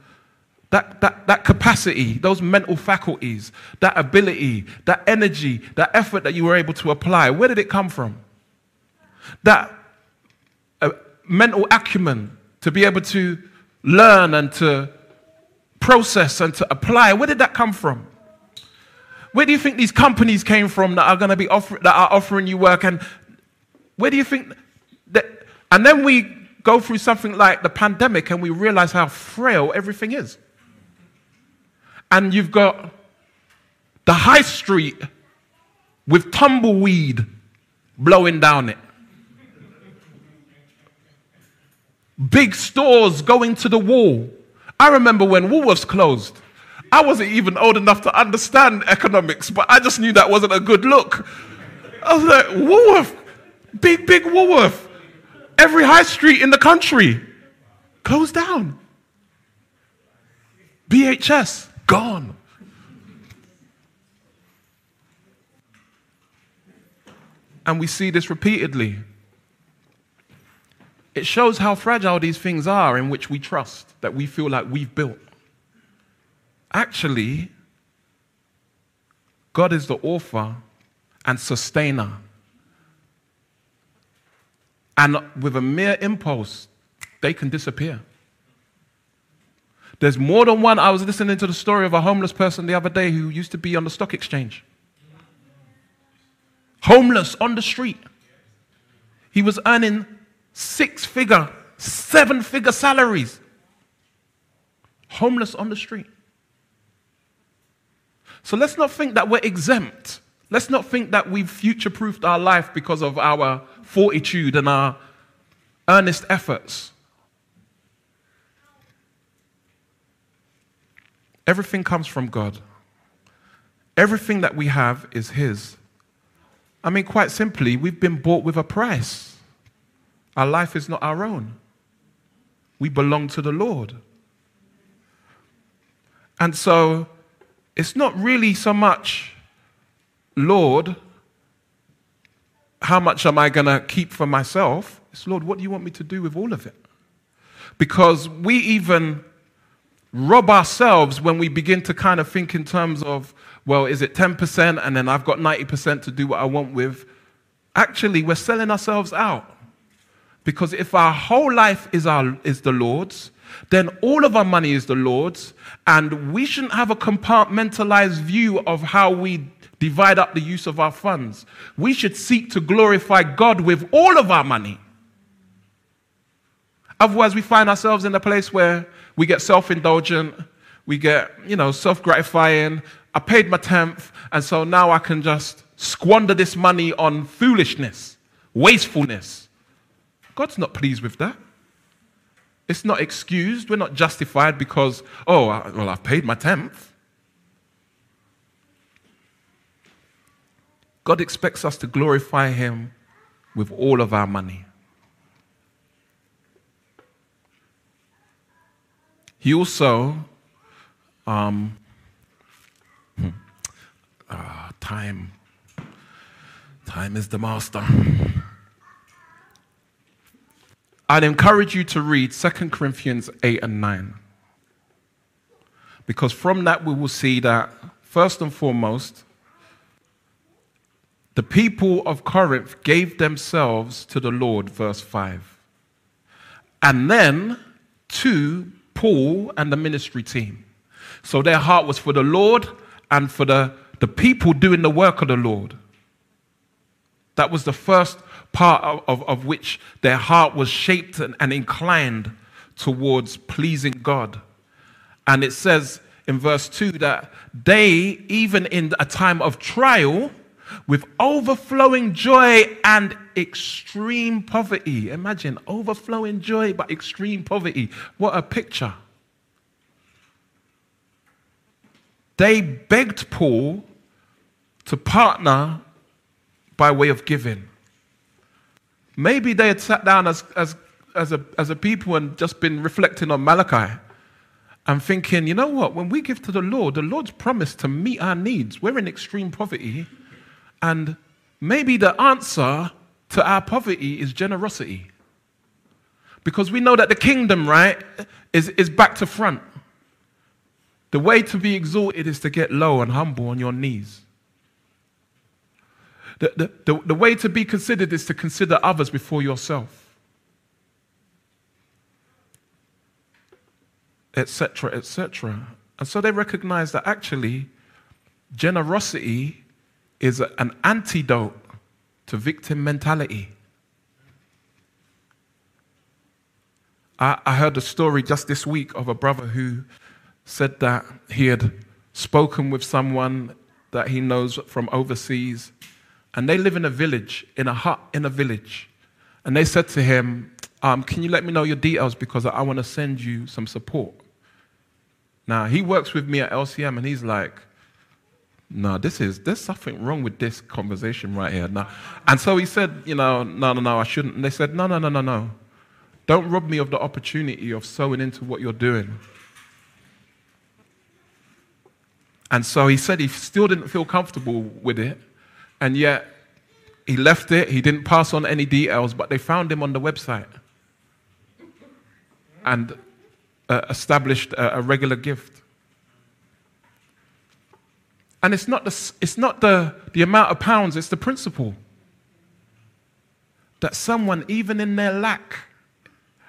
[SPEAKER 1] that, that, that capacity, those mental faculties, that ability, that energy, that effort that you were able to apply, where did it come from? That uh, mental acumen to be able to learn and to process and to apply, where did that come from? Where do you think these companies came from that are going to be offer, that are offering you work? And where do you think that? And then we go through something like the pandemic and we realize how frail everything is. And you've got the high street with tumbleweed blowing down it. Big stores going to the wall. I remember when Woolworths closed. I wasn't even old enough to understand economics, but I just knew that wasn't a good look. I was like, Woolworth, big, big Woolworth every high street in the country closed down. BHS, gone. And we see this repeatedly. It shows how fragile these things are in which we trust, that we feel like we've built. Actually, God is the author and sustainer. And with a mere impulse, they can disappear. There's more than one. I was listening to the story of a homeless person the other day who used to be on the stock exchange. Homeless on the street. He was earning six figure, seven figure salaries. Homeless on the street. So let's not think that we're exempt. Let's not think that we've future proofed our life because of our fortitude and our earnest efforts. Everything comes from God. Everything that we have is His. I mean, quite simply, we've been bought with a price. Our life is not our own. We belong to the Lord. And so it's not really so much, Lord, how much am I going to keep for myself? It's, Lord, what do you want me to do with all of it? Because we even rob ourselves when we begin to kind of think in terms of, well, is it 10% and then I've got 90% to do what I want with? Actually, we're selling ourselves out. Because if our whole life is, our, is the Lord's, then all of our money is the Lord's, and we shouldn't have a compartmentalized view of how we divide up the use of our funds. We should seek to glorify God with all of our money. Otherwise, we find ourselves in a place where we get self indulgent, we get, you know, self gratifying. I paid my tenth, and so now I can just squander this money on foolishness, wastefulness. God's not pleased with that. It's not excused. We're not justified because, oh, well, I've paid my tenth. God expects us to glorify Him with all of our money. He also, um, uh, time, time is the master. I'd encourage you to read 2 Corinthians 8 and 9. Because from that we will see that, first and foremost, the people of Corinth gave themselves to the Lord, verse 5. And then to Paul and the ministry team. So their heart was for the Lord and for the, the people doing the work of the Lord. That was the first part of, of, of which their heart was shaped and, and inclined towards pleasing God. And it says in verse 2 that they, even in a time of trial, with overflowing joy and extreme poverty. Imagine overflowing joy but extreme poverty. What a picture. They begged Paul to partner by way of giving. Maybe they had sat down as, as, as, a, as a people and just been reflecting on Malachi and thinking, you know what, when we give to the Lord, the Lord's promised to meet our needs. We're in extreme poverty. And maybe the answer to our poverty is generosity. Because we know that the kingdom, right, is, is back to front. The way to be exalted is to get low and humble on your knees. The, the, the, the way to be considered is to consider others before yourself. Etc., etc. And so they recognize that actually generosity is an antidote to victim mentality. I, I heard a story just this week of a brother who said that he had spoken with someone that he knows from overseas, and they live in a village, in a hut in a village. And they said to him, um, Can you let me know your details because I want to send you some support? Now, he works with me at LCM, and he's like, no, this is, there's something wrong with this conversation right here. No. And so he said, you know, no, no, no, I shouldn't. And they said, no, no, no, no, no. Don't rob me of the opportunity of sowing into what you're doing. And so he said he still didn't feel comfortable with it. And yet he left it. He didn't pass on any details, but they found him on the website and uh, established a, a regular gift. And it's not, the, it's not the, the amount of pounds, it's the principle. That someone, even in their lack,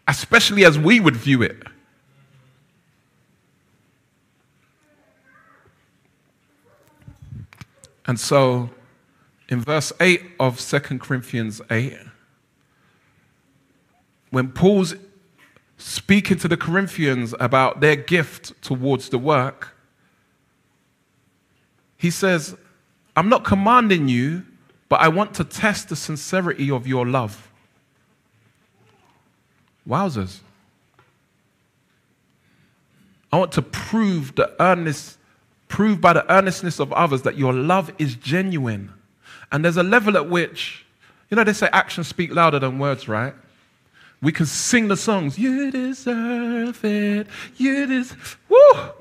[SPEAKER 1] especially as we would view it, and so in verse 8 of 2 Corinthians 8, when Paul's speaking to the Corinthians about their gift towards the work, he says, I'm not commanding you, but I want to test the sincerity of your love. Wowzers. I want to prove the earnest, prove by the earnestness of others that your love is genuine. And there's a level at which, you know, they say actions speak louder than words, right? We can sing the songs, you deserve it, you deserve, woo!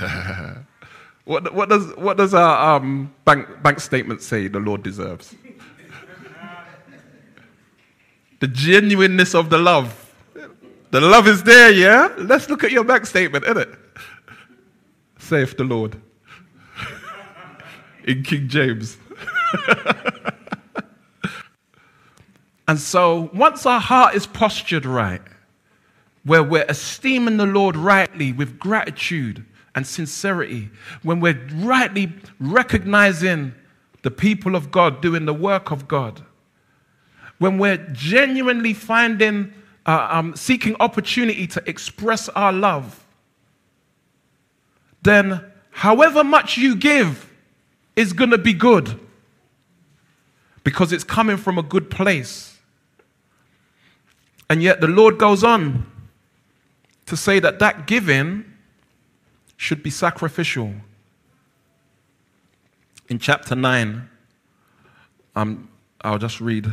[SPEAKER 1] what, what, does, what does our um, bank, bank statement say the Lord deserves? the genuineness of the love. The love is there, yeah? Let's look at your bank statement, innit? Saith the Lord. In King James. and so, once our heart is postured right, where we're esteeming the Lord rightly with gratitude, and sincerity, when we're rightly recognizing the people of God doing the work of God, when we're genuinely finding, uh, um, seeking opportunity to express our love, then however much you give is going to be good because it's coming from a good place. And yet the Lord goes on to say that that giving should be sacrificial. In chapter 9, um, I'll just read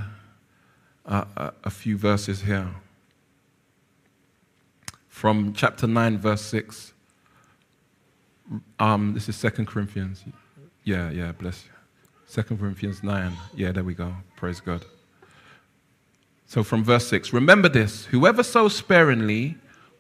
[SPEAKER 1] uh, a, a few verses here. From chapter 9, verse 6. Um, this is Second Corinthians. Yeah, yeah, bless you. Second Corinthians 9. Yeah, there we go. Praise God. So from verse 6 Remember this whoever sows sparingly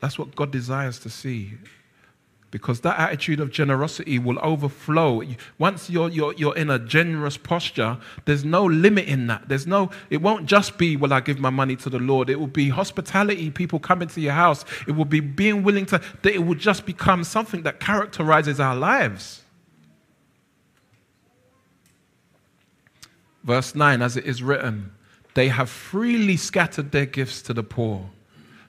[SPEAKER 1] That's what God desires to see. Because that attitude of generosity will overflow. Once you're, you're, you're in a generous posture, there's no limit in that. There's no, it won't just be, well, I give my money to the Lord. It will be hospitality, people coming to your house. It will be being willing to, that it will just become something that characterizes our lives. Verse 9, as it is written, they have freely scattered their gifts to the poor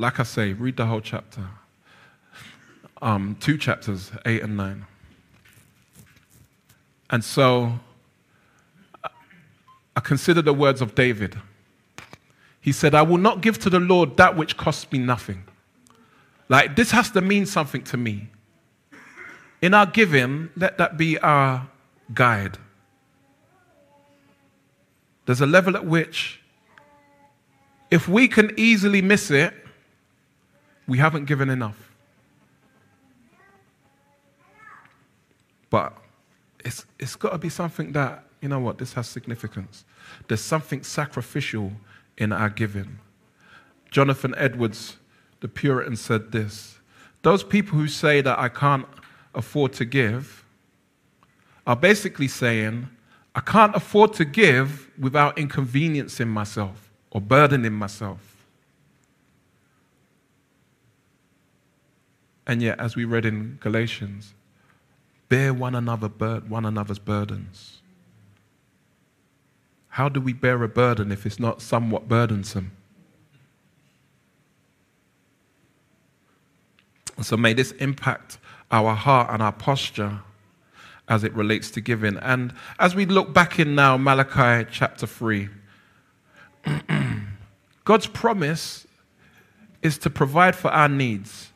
[SPEAKER 1] Like I say, read the whole chapter. Um, two chapters, eight and nine. And so I consider the words of David. He said, I will not give to the Lord that which costs me nothing. Like, this has to mean something to me. In our giving, let that be our guide. There's a level at which, if we can easily miss it, we haven't given enough. But it's, it's got to be something that you know what, this has significance. There's something sacrificial in our giving. Jonathan Edwards, the Puritan, said this Those people who say that I can't afford to give are basically saying, I can't afford to give without inconveniencing myself or burdening myself. And yet, as we read in Galatians, bear one, another bur- one another's burdens. How do we bear a burden if it's not somewhat burdensome? So may this impact our heart and our posture as it relates to giving. And as we look back in now, Malachi chapter 3, God's promise is to provide for our needs.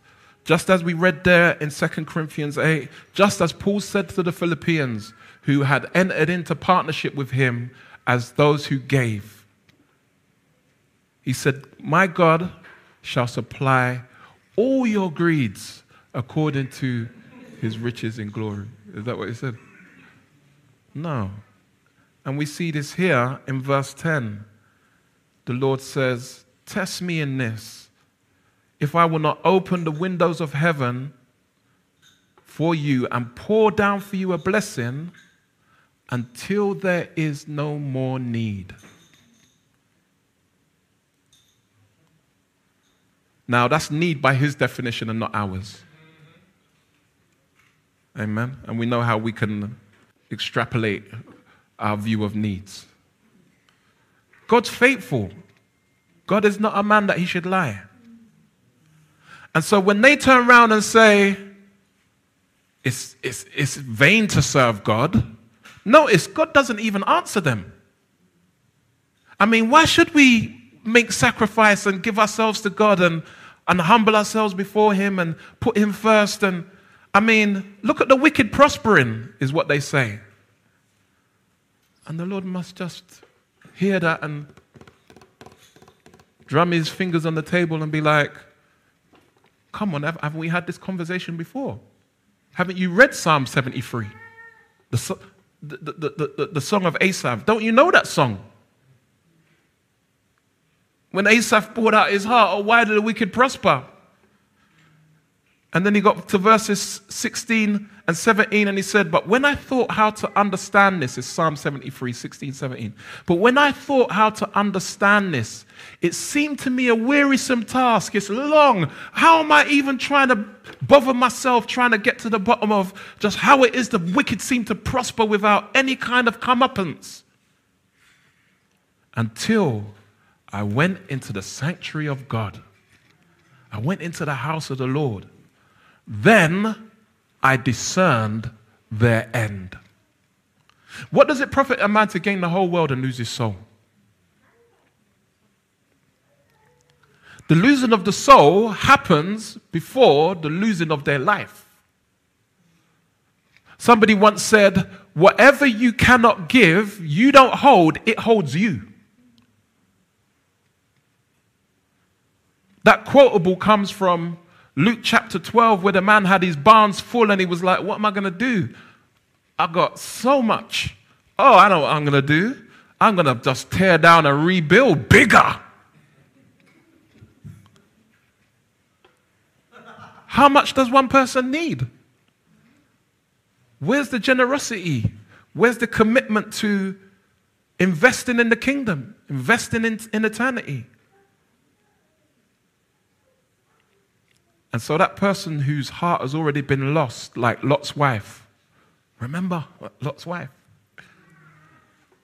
[SPEAKER 1] Just as we read there in 2 Corinthians 8, just as Paul said to the Philippians who had entered into partnership with him as those who gave. He said, My God shall supply all your greeds according to his riches in glory. Is that what he said? No. And we see this here in verse 10. The Lord says, Test me in this. If I will not open the windows of heaven for you and pour down for you a blessing until there is no more need. Now, that's need by his definition and not ours. Amen. And we know how we can extrapolate our view of needs. God's faithful. God is not a man that he should lie. And so when they turn around and say, it's, it's, it's vain to serve God, notice God doesn't even answer them. I mean, why should we make sacrifice and give ourselves to God and, and humble ourselves before Him and put Him first and I mean, look at the wicked prospering, is what they say. And the Lord must just hear that and drum his fingers on the table and be like, Come on, haven't we had this conversation before? Haven't you read Psalm 73? The, the, the, the, the song of Asaph. Don't you know that song? When Asaph poured out his heart, oh, why did the wicked prosper? And then he got to verses 16 and 17 and he said, But when I thought how to understand this, is Psalm 73, 16, 17. But when I thought how to understand this, it seemed to me a wearisome task. It's long. How am I even trying to bother myself, trying to get to the bottom of just how it is the wicked seem to prosper without any kind of comeuppance? Until I went into the sanctuary of God. I went into the house of the Lord. Then I discerned their end. What does it profit a man to gain the whole world and lose his soul? The losing of the soul happens before the losing of their life. Somebody once said, Whatever you cannot give, you don't hold, it holds you. That quotable comes from Luke chapter 12, where the man had his barns full and he was like, What am I going to do? I got so much. Oh, I know what I'm going to do. I'm going to just tear down and rebuild bigger. How much does one person need? Where's the generosity? Where's the commitment to investing in the kingdom, investing in, in eternity? And so that person whose heart has already been lost, like Lot's wife, remember Lot's wife?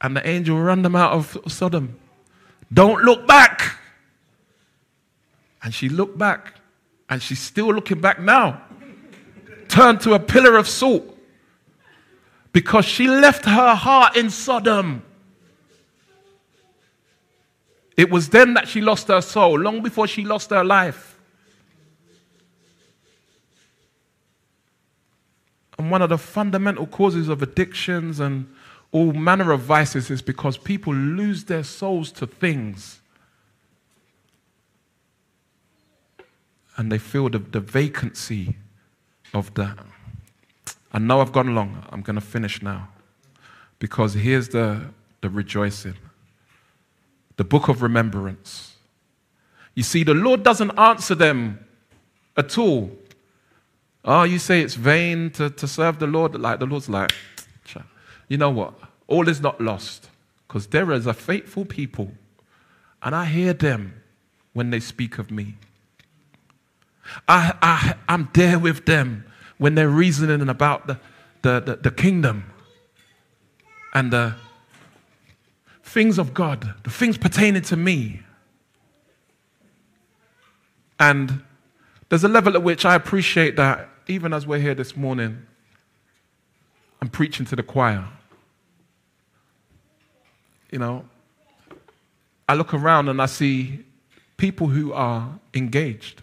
[SPEAKER 1] And the angel ran them out of Sodom. Don't look back. And she looked back, and she's still looking back now. Turned to a pillar of salt because she left her heart in Sodom. It was then that she lost her soul, long before she lost her life. And one of the fundamental causes of addictions and all manner of vices is because people lose their souls to things. And they feel the, the vacancy of that. I know I've gone long. I'm going to finish now. Because here's the, the rejoicing the book of remembrance. You see, the Lord doesn't answer them at all. Oh, you say it's vain to, to serve the Lord. Like the Lord's like, you know what? All is not lost because there is a faithful people, and I hear them when they speak of me. I, I, I'm there with them when they're reasoning about the, the, the, the kingdom and the things of God, the things pertaining to me. And there's a level at which I appreciate that, even as we're here this morning, I'm preaching to the choir. You know, I look around and I see people who are engaged,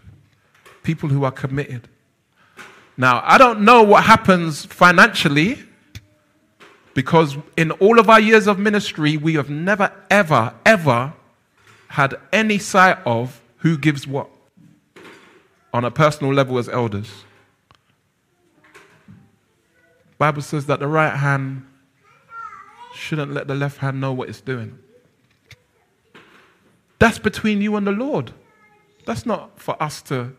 [SPEAKER 1] people who are committed. Now, I don't know what happens financially because in all of our years of ministry, we have never, ever, ever had any sight of who gives what on a personal level as elders. Bible says that the right hand shouldn't let the left hand know what it's doing. That's between you and the Lord. That's not for us to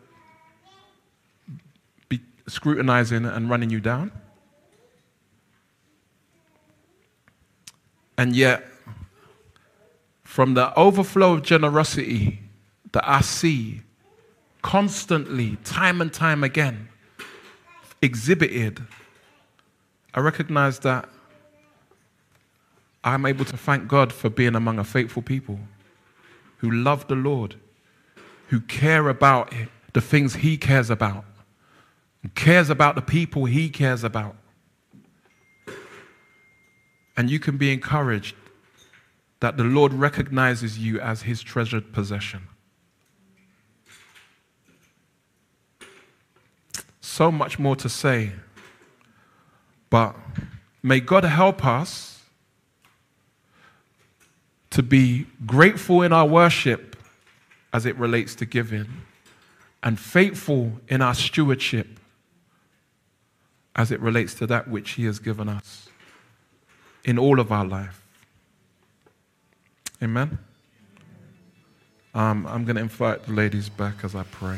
[SPEAKER 1] be scrutinizing and running you down. And yet, from the overflow of generosity that I see constantly, time and time again, exhibited, I recognize that I'm able to thank God for being among a faithful people who love the Lord, who care about the things He cares about, cares about the people He cares about. And you can be encouraged that the Lord recognizes you as his treasured possession. So much more to say, but may God help us to be grateful in our worship as it relates to giving and faithful in our stewardship as it relates to that which He has given us in all of our life. Amen. Um, I'm going to invite the ladies back as I pray.